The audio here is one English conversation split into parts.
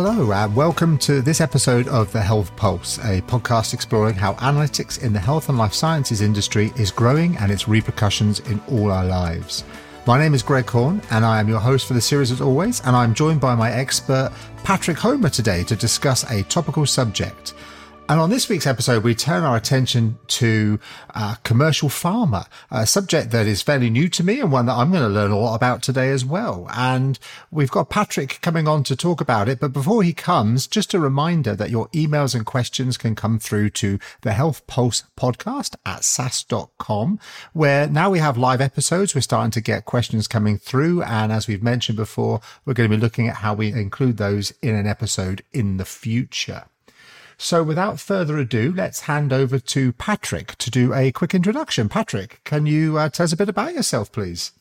Hello, and welcome to this episode of The Health Pulse, a podcast exploring how analytics in the health and life sciences industry is growing and its repercussions in all our lives. My name is Greg Horne, and I am your host for the series as always, and I'm joined by my expert, Patrick Homer, today to discuss a topical subject and on this week's episode, we turn our attention to uh, commercial pharma, a subject that is fairly new to me and one that I'm going to learn a lot about today as well. And we've got Patrick coming on to talk about it. But before he comes, just a reminder that your emails and questions can come through to the Health Pulse podcast at sas.com, where now we have live episodes. We're starting to get questions coming through. And as we've mentioned before, we're going to be looking at how we include those in an episode in the future. So without further ado, let's hand over to Patrick to do a quick introduction. Patrick, can you uh, tell us a bit about yourself, please?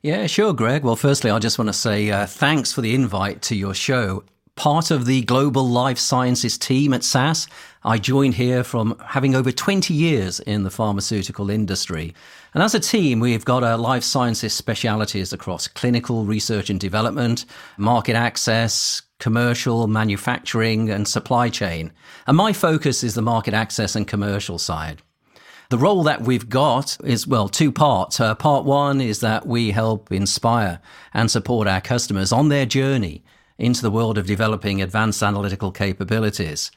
Yeah, sure, Greg. Well, firstly, I just want to say uh, thanks for the invite to your show. Part of the global life sciences team at SAS, I joined here from having over 20 years in the pharmaceutical industry. And as a team, we've got our life sciences specialities across clinical research and development, market access, commercial, manufacturing, and supply chain. And my focus is the market access and commercial side. The role that we've got is, well, two parts. Uh, part one is that we help inspire and support our customers on their journey into the world of developing advanced analytical capabilities.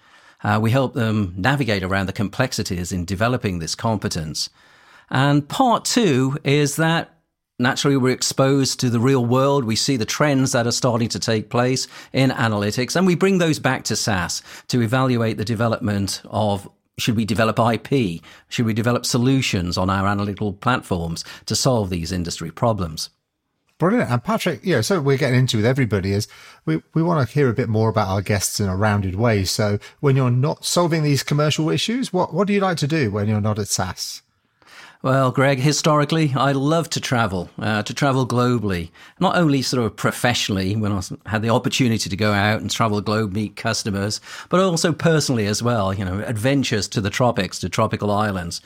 Uh, we help them navigate around the complexities in developing this competence. And part two is that naturally we're exposed to the real world. We see the trends that are starting to take place in analytics, and we bring those back to SAS to evaluate the development of should we develop IP? Should we develop solutions on our analytical platforms to solve these industry problems? Brilliant. And Patrick, know, so we're getting into with everybody is we, we want to hear a bit more about our guests in a rounded way. So when you're not solving these commercial issues, what, what do you like to do when you're not at SAS? Well, Greg, historically, I love to travel, uh, to travel globally, not only sort of professionally when I had the opportunity to go out and travel globe, meet customers, but also personally as well, you know, adventures to the tropics, to tropical islands.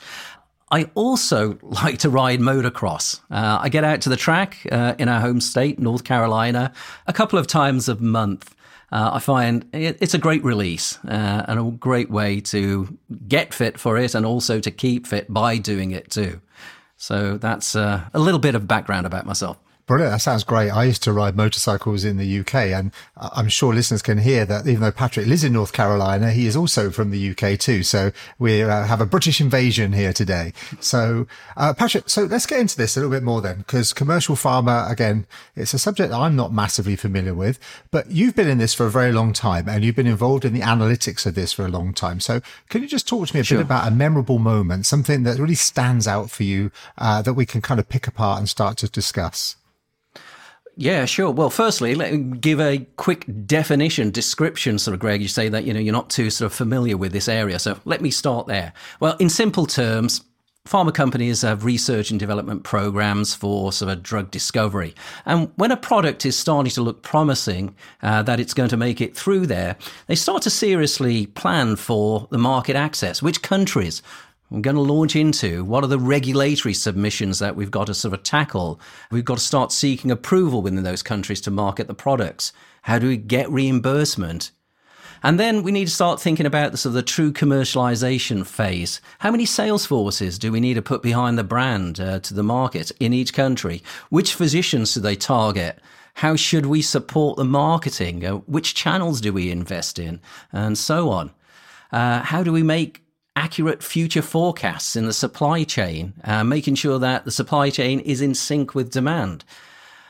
I also like to ride motocross. Uh, I get out to the track uh, in our home state, North Carolina, a couple of times a month uh, I find it, it's a great release uh, and a great way to get fit for it and also to keep fit by doing it too. So that's uh, a little bit of background about myself. Brilliant. That sounds great. I used to ride motorcycles in the UK and I'm sure listeners can hear that even though Patrick lives in North Carolina, he is also from the UK too. So we uh, have a British invasion here today. So, uh, Patrick, so let's get into this a little bit more then, because commercial pharma, again, it's a subject I'm not massively familiar with, but you've been in this for a very long time and you've been involved in the analytics of this for a long time. So can you just talk to me a sure. bit about a memorable moment, something that really stands out for you, uh, that we can kind of pick apart and start to discuss? Yeah, sure. Well, firstly, let me give a quick definition, description, sort of, Greg. You say that, you know, you're not too sort of familiar with this area. So let me start there. Well, in simple terms, pharma companies have research and development programs for sort of drug discovery. And when a product is starting to look promising, uh, that it's going to make it through there, they start to seriously plan for the market access. Which countries we're going to launch into what are the regulatory submissions that we've got to sort of tackle. We've got to start seeking approval within those countries to market the products. How do we get reimbursement? And then we need to start thinking about the sort of the true commercialization phase. How many sales forces do we need to put behind the brand uh, to the market in each country? Which physicians do they target? How should we support the marketing? Uh, which channels do we invest in? And so on. Uh, how do we make accurate future forecasts in the supply chain, uh, making sure that the supply chain is in sync with demand.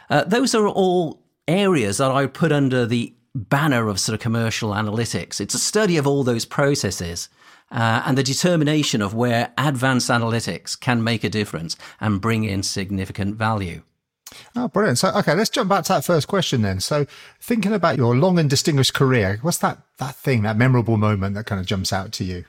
Uh, those are all areas that I would put under the banner of sort of commercial analytics. It's a study of all those processes. Uh, and the determination of where advanced analytics can make a difference and bring in significant value. Oh, brilliant. So, okay, let's jump back to that first question then. So, thinking about your long and distinguished career, what's that, that thing, that memorable moment that kind of jumps out to you?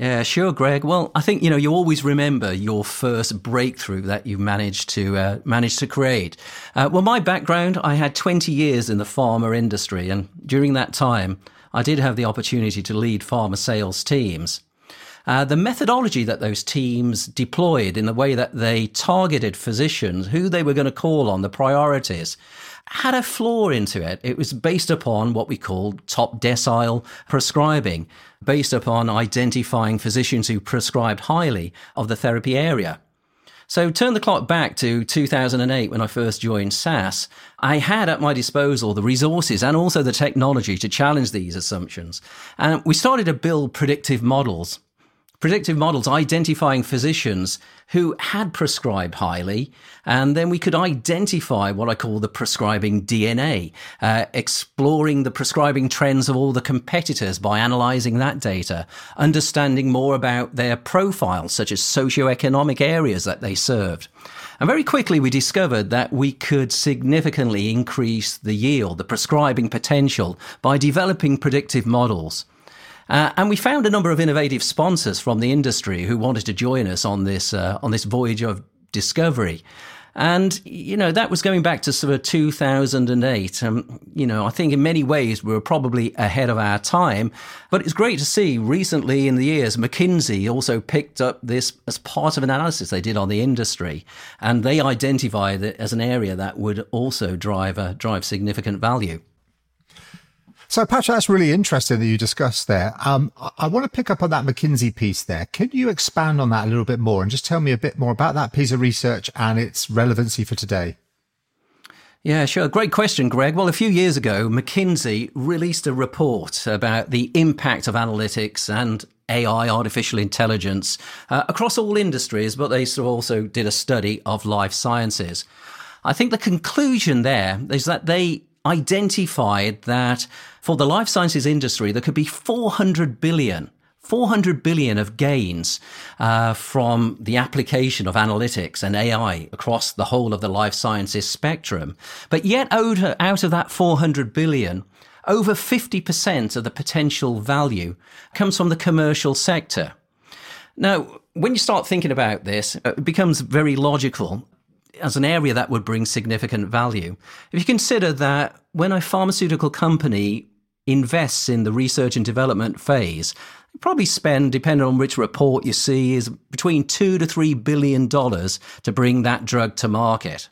Yeah, sure, Greg. Well, I think you know you always remember your first breakthrough that you managed to uh, managed to create. Uh, well, my background, I had 20 years in the pharma industry, and during that time, I did have the opportunity to lead pharma sales teams. Uh, the methodology that those teams deployed in the way that they targeted physicians, who they were going to call on, the priorities, had a flaw into it. It was based upon what we call top decile prescribing, based upon identifying physicians who prescribed highly of the therapy area. So turn the clock back to 2008 when I first joined SAS. I had at my disposal the resources and also the technology to challenge these assumptions. And we started to build predictive models predictive models identifying physicians who had prescribed highly, and then we could identify what I call the prescribing DNA, uh, exploring the prescribing trends of all the competitors by analyzing that data, understanding more about their profiles, such as socioeconomic areas that they served. And very quickly, we discovered that we could significantly increase the yield, the prescribing potential, by developing predictive models. Uh, and we found a number of innovative sponsors from the industry who wanted to join us on this uh, on this voyage of discovery. And, you know, that was going back to sort of 2008. Um, you know, I think in many ways we were probably ahead of our time. But it's great to see recently in the years, McKinsey also picked up this as part of an analysis they did on the industry. And they identified it as an area that would also drive, uh, drive significant value. So, Patrick, that's really interesting that you discussed there. Um, I want to pick up on that McKinsey piece there. Can you expand on that a little bit more and just tell me a bit more about that piece of research and its relevancy for today? Yeah, sure. Great question, Greg. Well, a few years ago, McKinsey released a report about the impact of analytics and AI, artificial intelligence, uh, across all industries, but they also did a study of life sciences. I think the conclusion there is that they identified that for the life sciences industry, there could be 400 billion 400 billion of gains uh, from the application of analytics and AI across the whole of the life sciences spectrum. But yet, out of that 400 billion, over 50% of the potential value comes from the commercial sector. Now, when you start thinking about this, it becomes very logical as an area that would bring significant value. If you consider that when a pharmaceutical company invests in the research and development phase, you probably spend, depending on which report you see, is between two to three billion dollars to bring that drug to market.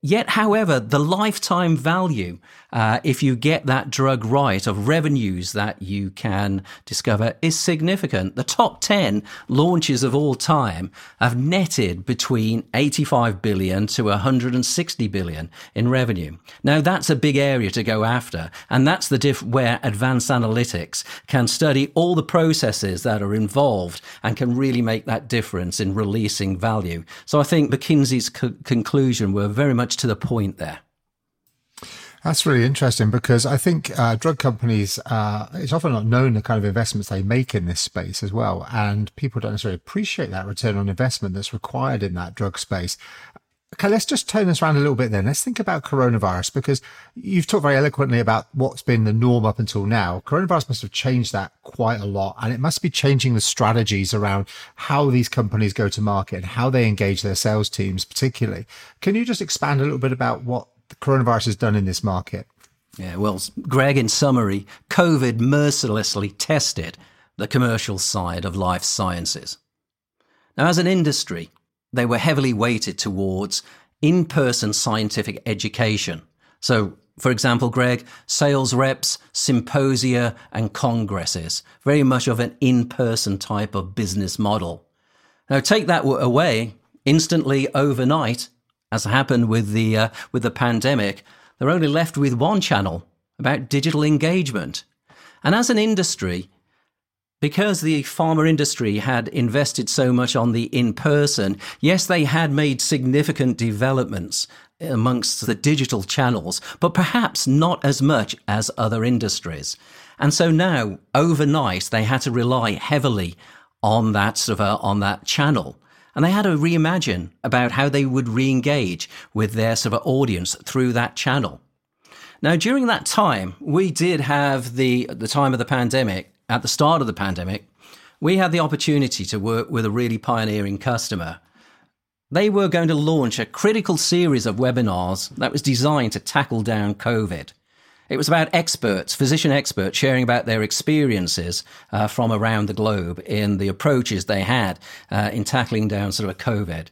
Yet, however, the lifetime value, uh, if you get that drug right, of revenues that you can discover is significant. The top 10 launches of all time have netted between 85 billion to 160 billion in revenue. Now, that's a big area to go after. And that's the diff where advanced analytics can study all the processes that are involved and can really make that difference in releasing value. So I think McKinsey's co- conclusion were very much much to the point there. That's really interesting because I think uh, drug companies, uh, it's often not known the kind of investments they make in this space as well. And people don't necessarily appreciate that return on investment that's required in that drug space. Okay, let's just turn this around a little bit then. Let's think about coronavirus because you've talked very eloquently about what's been the norm up until now. Coronavirus must have changed that quite a lot and it must be changing the strategies around how these companies go to market and how they engage their sales teams, particularly. Can you just expand a little bit about what the coronavirus has done in this market? Yeah, well, Greg, in summary, COVID mercilessly tested the commercial side of life sciences. Now, as an industry, they were heavily weighted towards in person scientific education. So, for example, Greg, sales reps, symposia, and congresses, very much of an in person type of business model. Now, take that away instantly overnight, as happened with the, uh, with the pandemic, they're only left with one channel about digital engagement. And as an industry, because the pharma industry had invested so much on the in person, yes, they had made significant developments amongst the digital channels, but perhaps not as much as other industries. And so now, overnight, they had to rely heavily on that sort of a, on that channel. And they had to reimagine about how they would re-engage with their sort of audience through that channel. Now, during that time, we did have the, the time of the pandemic, at the start of the pandemic, we had the opportunity to work with a really pioneering customer. They were going to launch a critical series of webinars that was designed to tackle down COVID. It was about experts, physician experts, sharing about their experiences uh, from around the globe in the approaches they had uh, in tackling down sort of a COVID.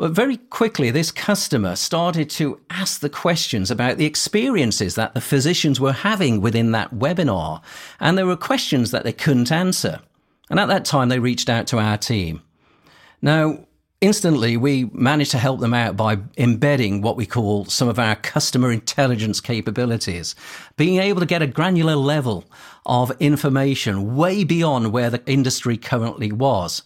But very quickly, this customer started to ask the questions about the experiences that the physicians were having within that webinar. And there were questions that they couldn't answer. And at that time, they reached out to our team. Now, instantly we managed to help them out by embedding what we call some of our customer intelligence capabilities, being able to get a granular level of information way beyond where the industry currently was.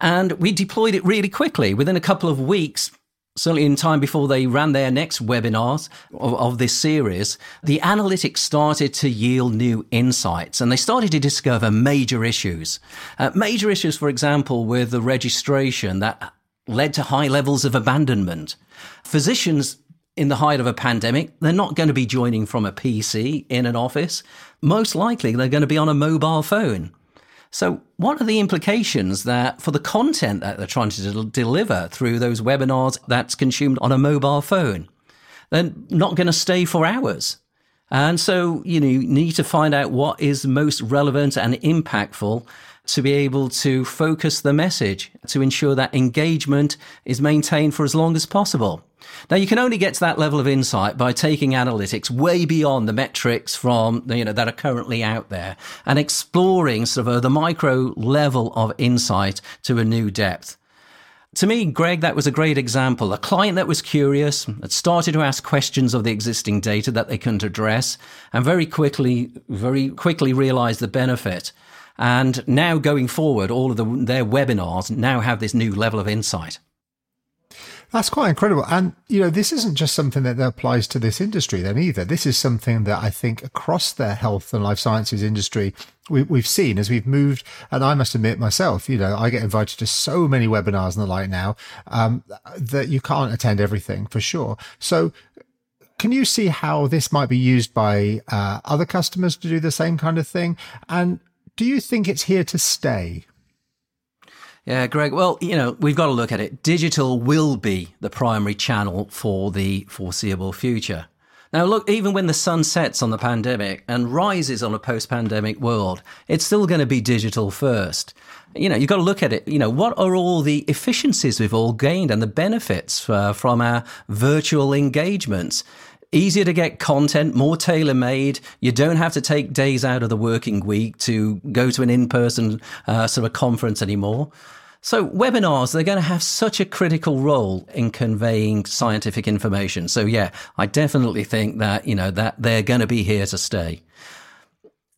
And we deployed it really quickly. Within a couple of weeks, certainly in time before they ran their next webinars of, of, this series, the analytics started to yield new insights and they started to discover major issues. Uh, major issues, for example, with the registration that led to high levels of abandonment. Physicians in the height of a pandemic, they're not going to be joining from a PC in an office. Most likely, they're going to be on a mobile phone. So, what are the implications that for the content that they're trying to del- deliver through those webinars that's consumed on a mobile phone? They're not going to stay for hours. And so, you know, you need to find out what is most relevant and impactful to be able to focus the message to ensure that engagement is maintained for as long as possible. Now you can only get to that level of insight by taking analytics way beyond the metrics from you know that are currently out there and exploring sort of the micro level of insight to a new depth. To me, Greg, that was a great example. A client that was curious, that started to ask questions of the existing data that they couldn't address, and very quickly, very quickly realized the benefit. And now going forward, all of the, their webinars now have this new level of insight. That's quite incredible. And, you know, this isn't just something that applies to this industry then either. This is something that I think across the health and life sciences industry, we, have seen as we've moved. And I must admit myself, you know, I get invited to so many webinars and the like now, um, that you can't attend everything for sure. So can you see how this might be used by uh, other customers to do the same kind of thing? And do you think it's here to stay? Yeah, Greg. Well, you know, we've got to look at it. Digital will be the primary channel for the foreseeable future. Now, look, even when the sun sets on the pandemic and rises on a post pandemic world, it's still going to be digital first. You know, you've got to look at it. You know, what are all the efficiencies we've all gained and the benefits uh, from our virtual engagements? Easier to get content, more tailor made. You don't have to take days out of the working week to go to an in person uh, sort of conference anymore. So webinars, they're going to have such a critical role in conveying scientific information. So yeah, I definitely think that, you know, that they're going to be here to stay.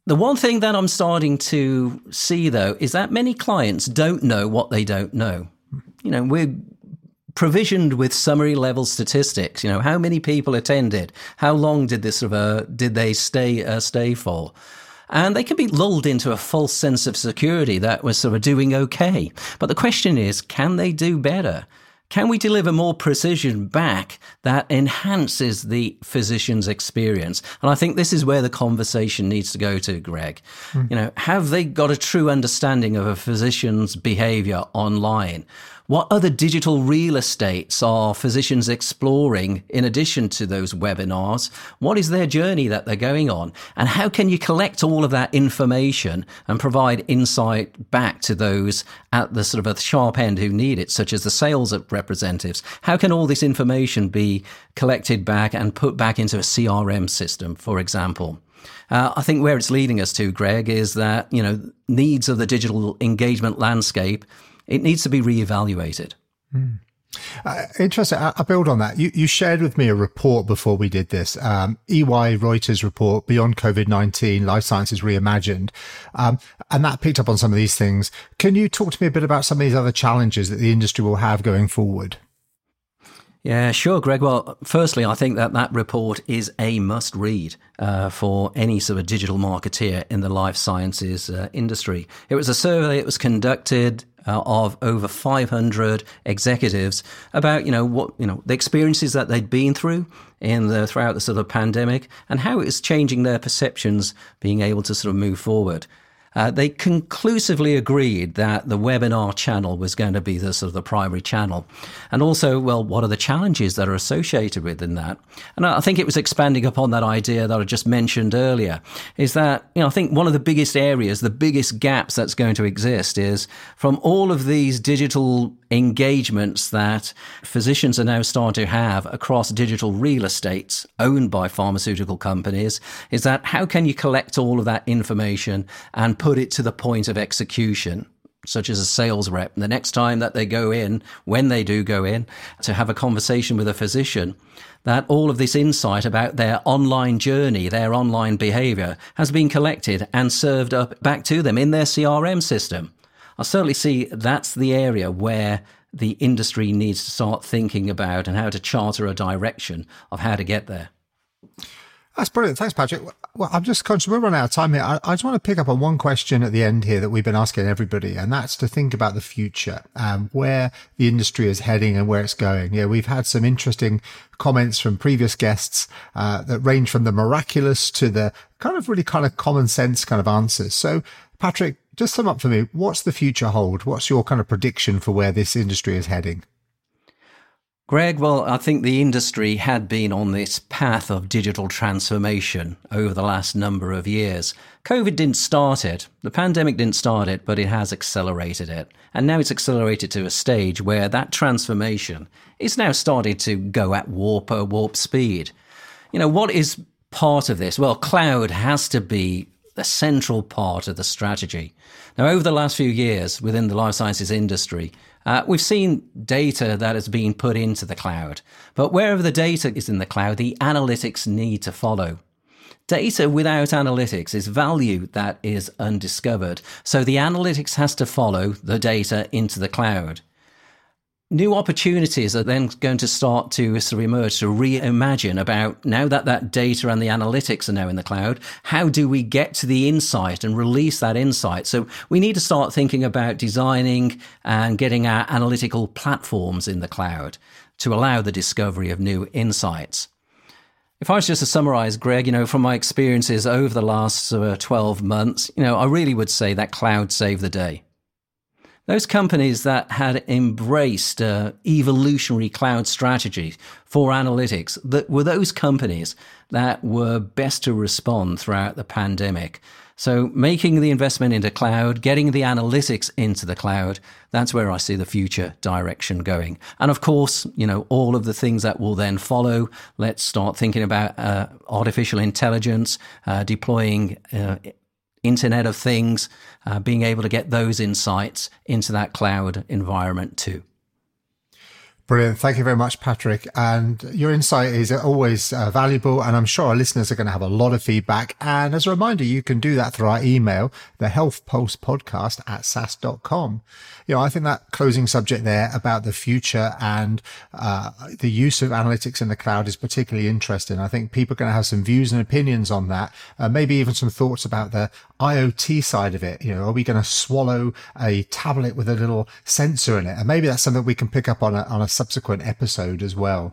The one thing that I'm starting to see though is that many clients don't know what they don't know. You know, we're provisioned with summary level statistics. You know, how many people attended? How long did this sort of, uh, did they stay uh, stay for? And they can be lulled into a false sense of security that we're sort of doing okay. But the question is, can they do better? Can we deliver more precision back that enhances the physician's experience? And I think this is where the conversation needs to go to, Greg. Mm. You know, have they got a true understanding of a physician's behavior online? What other digital real estates are physicians exploring in addition to those webinars? What is their journey that they're going on? And how can you collect all of that information and provide insight back to those at the sort of a sharp end who need it, such as the sales representatives? How can all this information be collected back and put back into a CRM system, for example? Uh, I think where it's leading us to, Greg, is that you know needs of the digital engagement landscape it needs to be reevaluated. Mm. Uh, interesting. I, I, build on that. You, you shared with me a report before we did this, um, EY Reuters report, Beyond COVID-19, Life Sciences Reimagined. Um, and that picked up on some of these things. Can you talk to me a bit about some of these other challenges that the industry will have going forward? Yeah, sure, Greg. Well, firstly, I think that that report is a must read uh, for any sort of digital marketeer in the life sciences uh, industry. It was a survey that was conducted uh, of over 500 executives about you know what you know the experiences that they'd been through in the throughout the sort of pandemic and how it was changing their perceptions being able to sort of move forward uh, they conclusively agreed that the webinar channel was going to be the sort of the primary channel. And also, well, what are the challenges that are associated within that? And I think it was expanding upon that idea that I just mentioned earlier is that, you know, I think one of the biggest areas, the biggest gaps that's going to exist is from all of these digital engagements that physicians are now starting to have across digital real estates owned by pharmaceutical companies is that how can you collect all of that information and put it to the point of execution? Such as a sales rep. The next time that they go in, when they do go in, to have a conversation with a physician, that all of this insight about their online journey, their online behavior has been collected and served up back to them in their CRM system. I certainly see that's the area where the industry needs to start thinking about and how to charter a direction of how to get there. That's brilliant. Thanks, Patrick. Well, I'm just conscious we're running out of time here. I, I, just want to pick up on one question at the end here that we've been asking everybody, and that's to think about the future, um, where the industry is heading and where it's going. Yeah, we've had some interesting comments from previous guests uh, that range from the miraculous to the kind of really kind of common sense kind of answers. So, Patrick, just sum up for me. What's the future hold? What's your kind of prediction for where this industry is heading? Greg, well, I think the industry had been on this path of digital transformation over the last number of years. COVID didn't start it, the pandemic didn't start it, but it has accelerated it. And now it's accelerated to a stage where that transformation is now starting to go at warp, uh, warp speed. You know, what is part of this? Well, cloud has to be the central part of the strategy. Now, over the last few years within the life sciences industry, uh, we've seen data that has been put into the cloud. But wherever the data is in the cloud, the analytics need to follow. Data without analytics is value that is undiscovered. So the analytics has to follow the data into the cloud new opportunities are then going to start to sort of emerge to reimagine about now that that data and the analytics are now in the cloud how do we get to the insight and release that insight so we need to start thinking about designing and getting our analytical platforms in the cloud to allow the discovery of new insights if I was just to summarize, Greg, you know, from my experiences over the last uh, 12 months, you know, I really would say that cloud saved the day. Those companies that had embraced uh, evolutionary cloud strategies for analytics, that were those companies that were best to respond throughout the pandemic. So making the investment into cloud, getting the analytics into the cloud, that's where I see the future direction going. And of course, you know, all of the things that will then follow. Let's start thinking about uh, artificial intelligence, uh, deploying uh, Internet of Things, uh, being able to get those insights into that cloud environment too. Brilliant. Thank you very much, Patrick. And your insight is always uh, valuable. And I'm sure our listeners are going to have a lot of feedback. And as a reminder, you can do that through our email, the health pulse podcast at sas.com. You know, I think that closing subject there about the future and uh, the use of analytics in the cloud is particularly interesting. I think people are going to have some views and opinions on that. Uh, maybe even some thoughts about the IoT side of it. You know, are we going to swallow a tablet with a little sensor in it? And maybe that's something we can pick up on a, on a subsequent episode as well.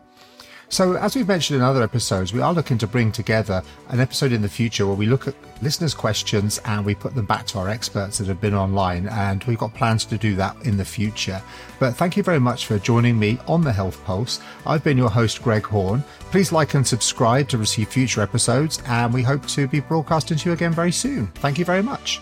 So, as we've mentioned in other episodes, we are looking to bring together an episode in the future where we look at listeners' questions and we put them back to our experts that have been online. And we've got plans to do that in the future. But thank you very much for joining me on the Health Pulse. I've been your host, Greg Horne. Please like and subscribe to receive future episodes, and we hope to be broadcasting to you again very soon. Thank you very much.